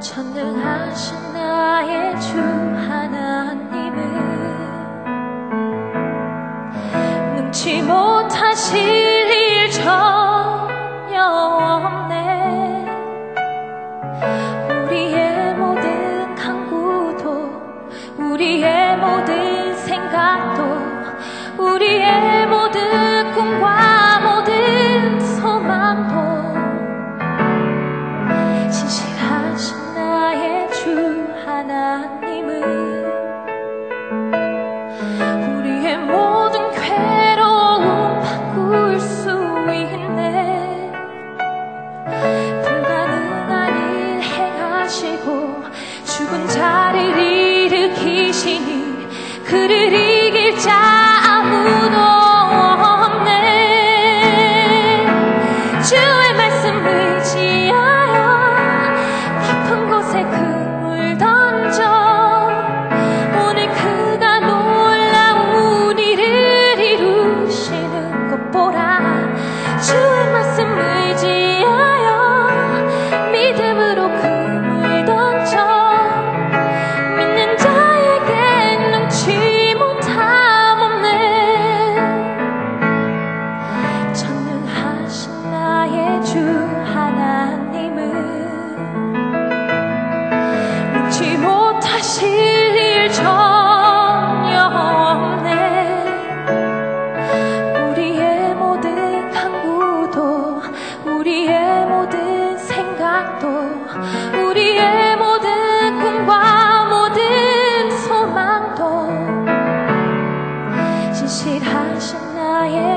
전능하신 나의 주 하나님은 능치 못하신 주시니 그를 이길 자 I am.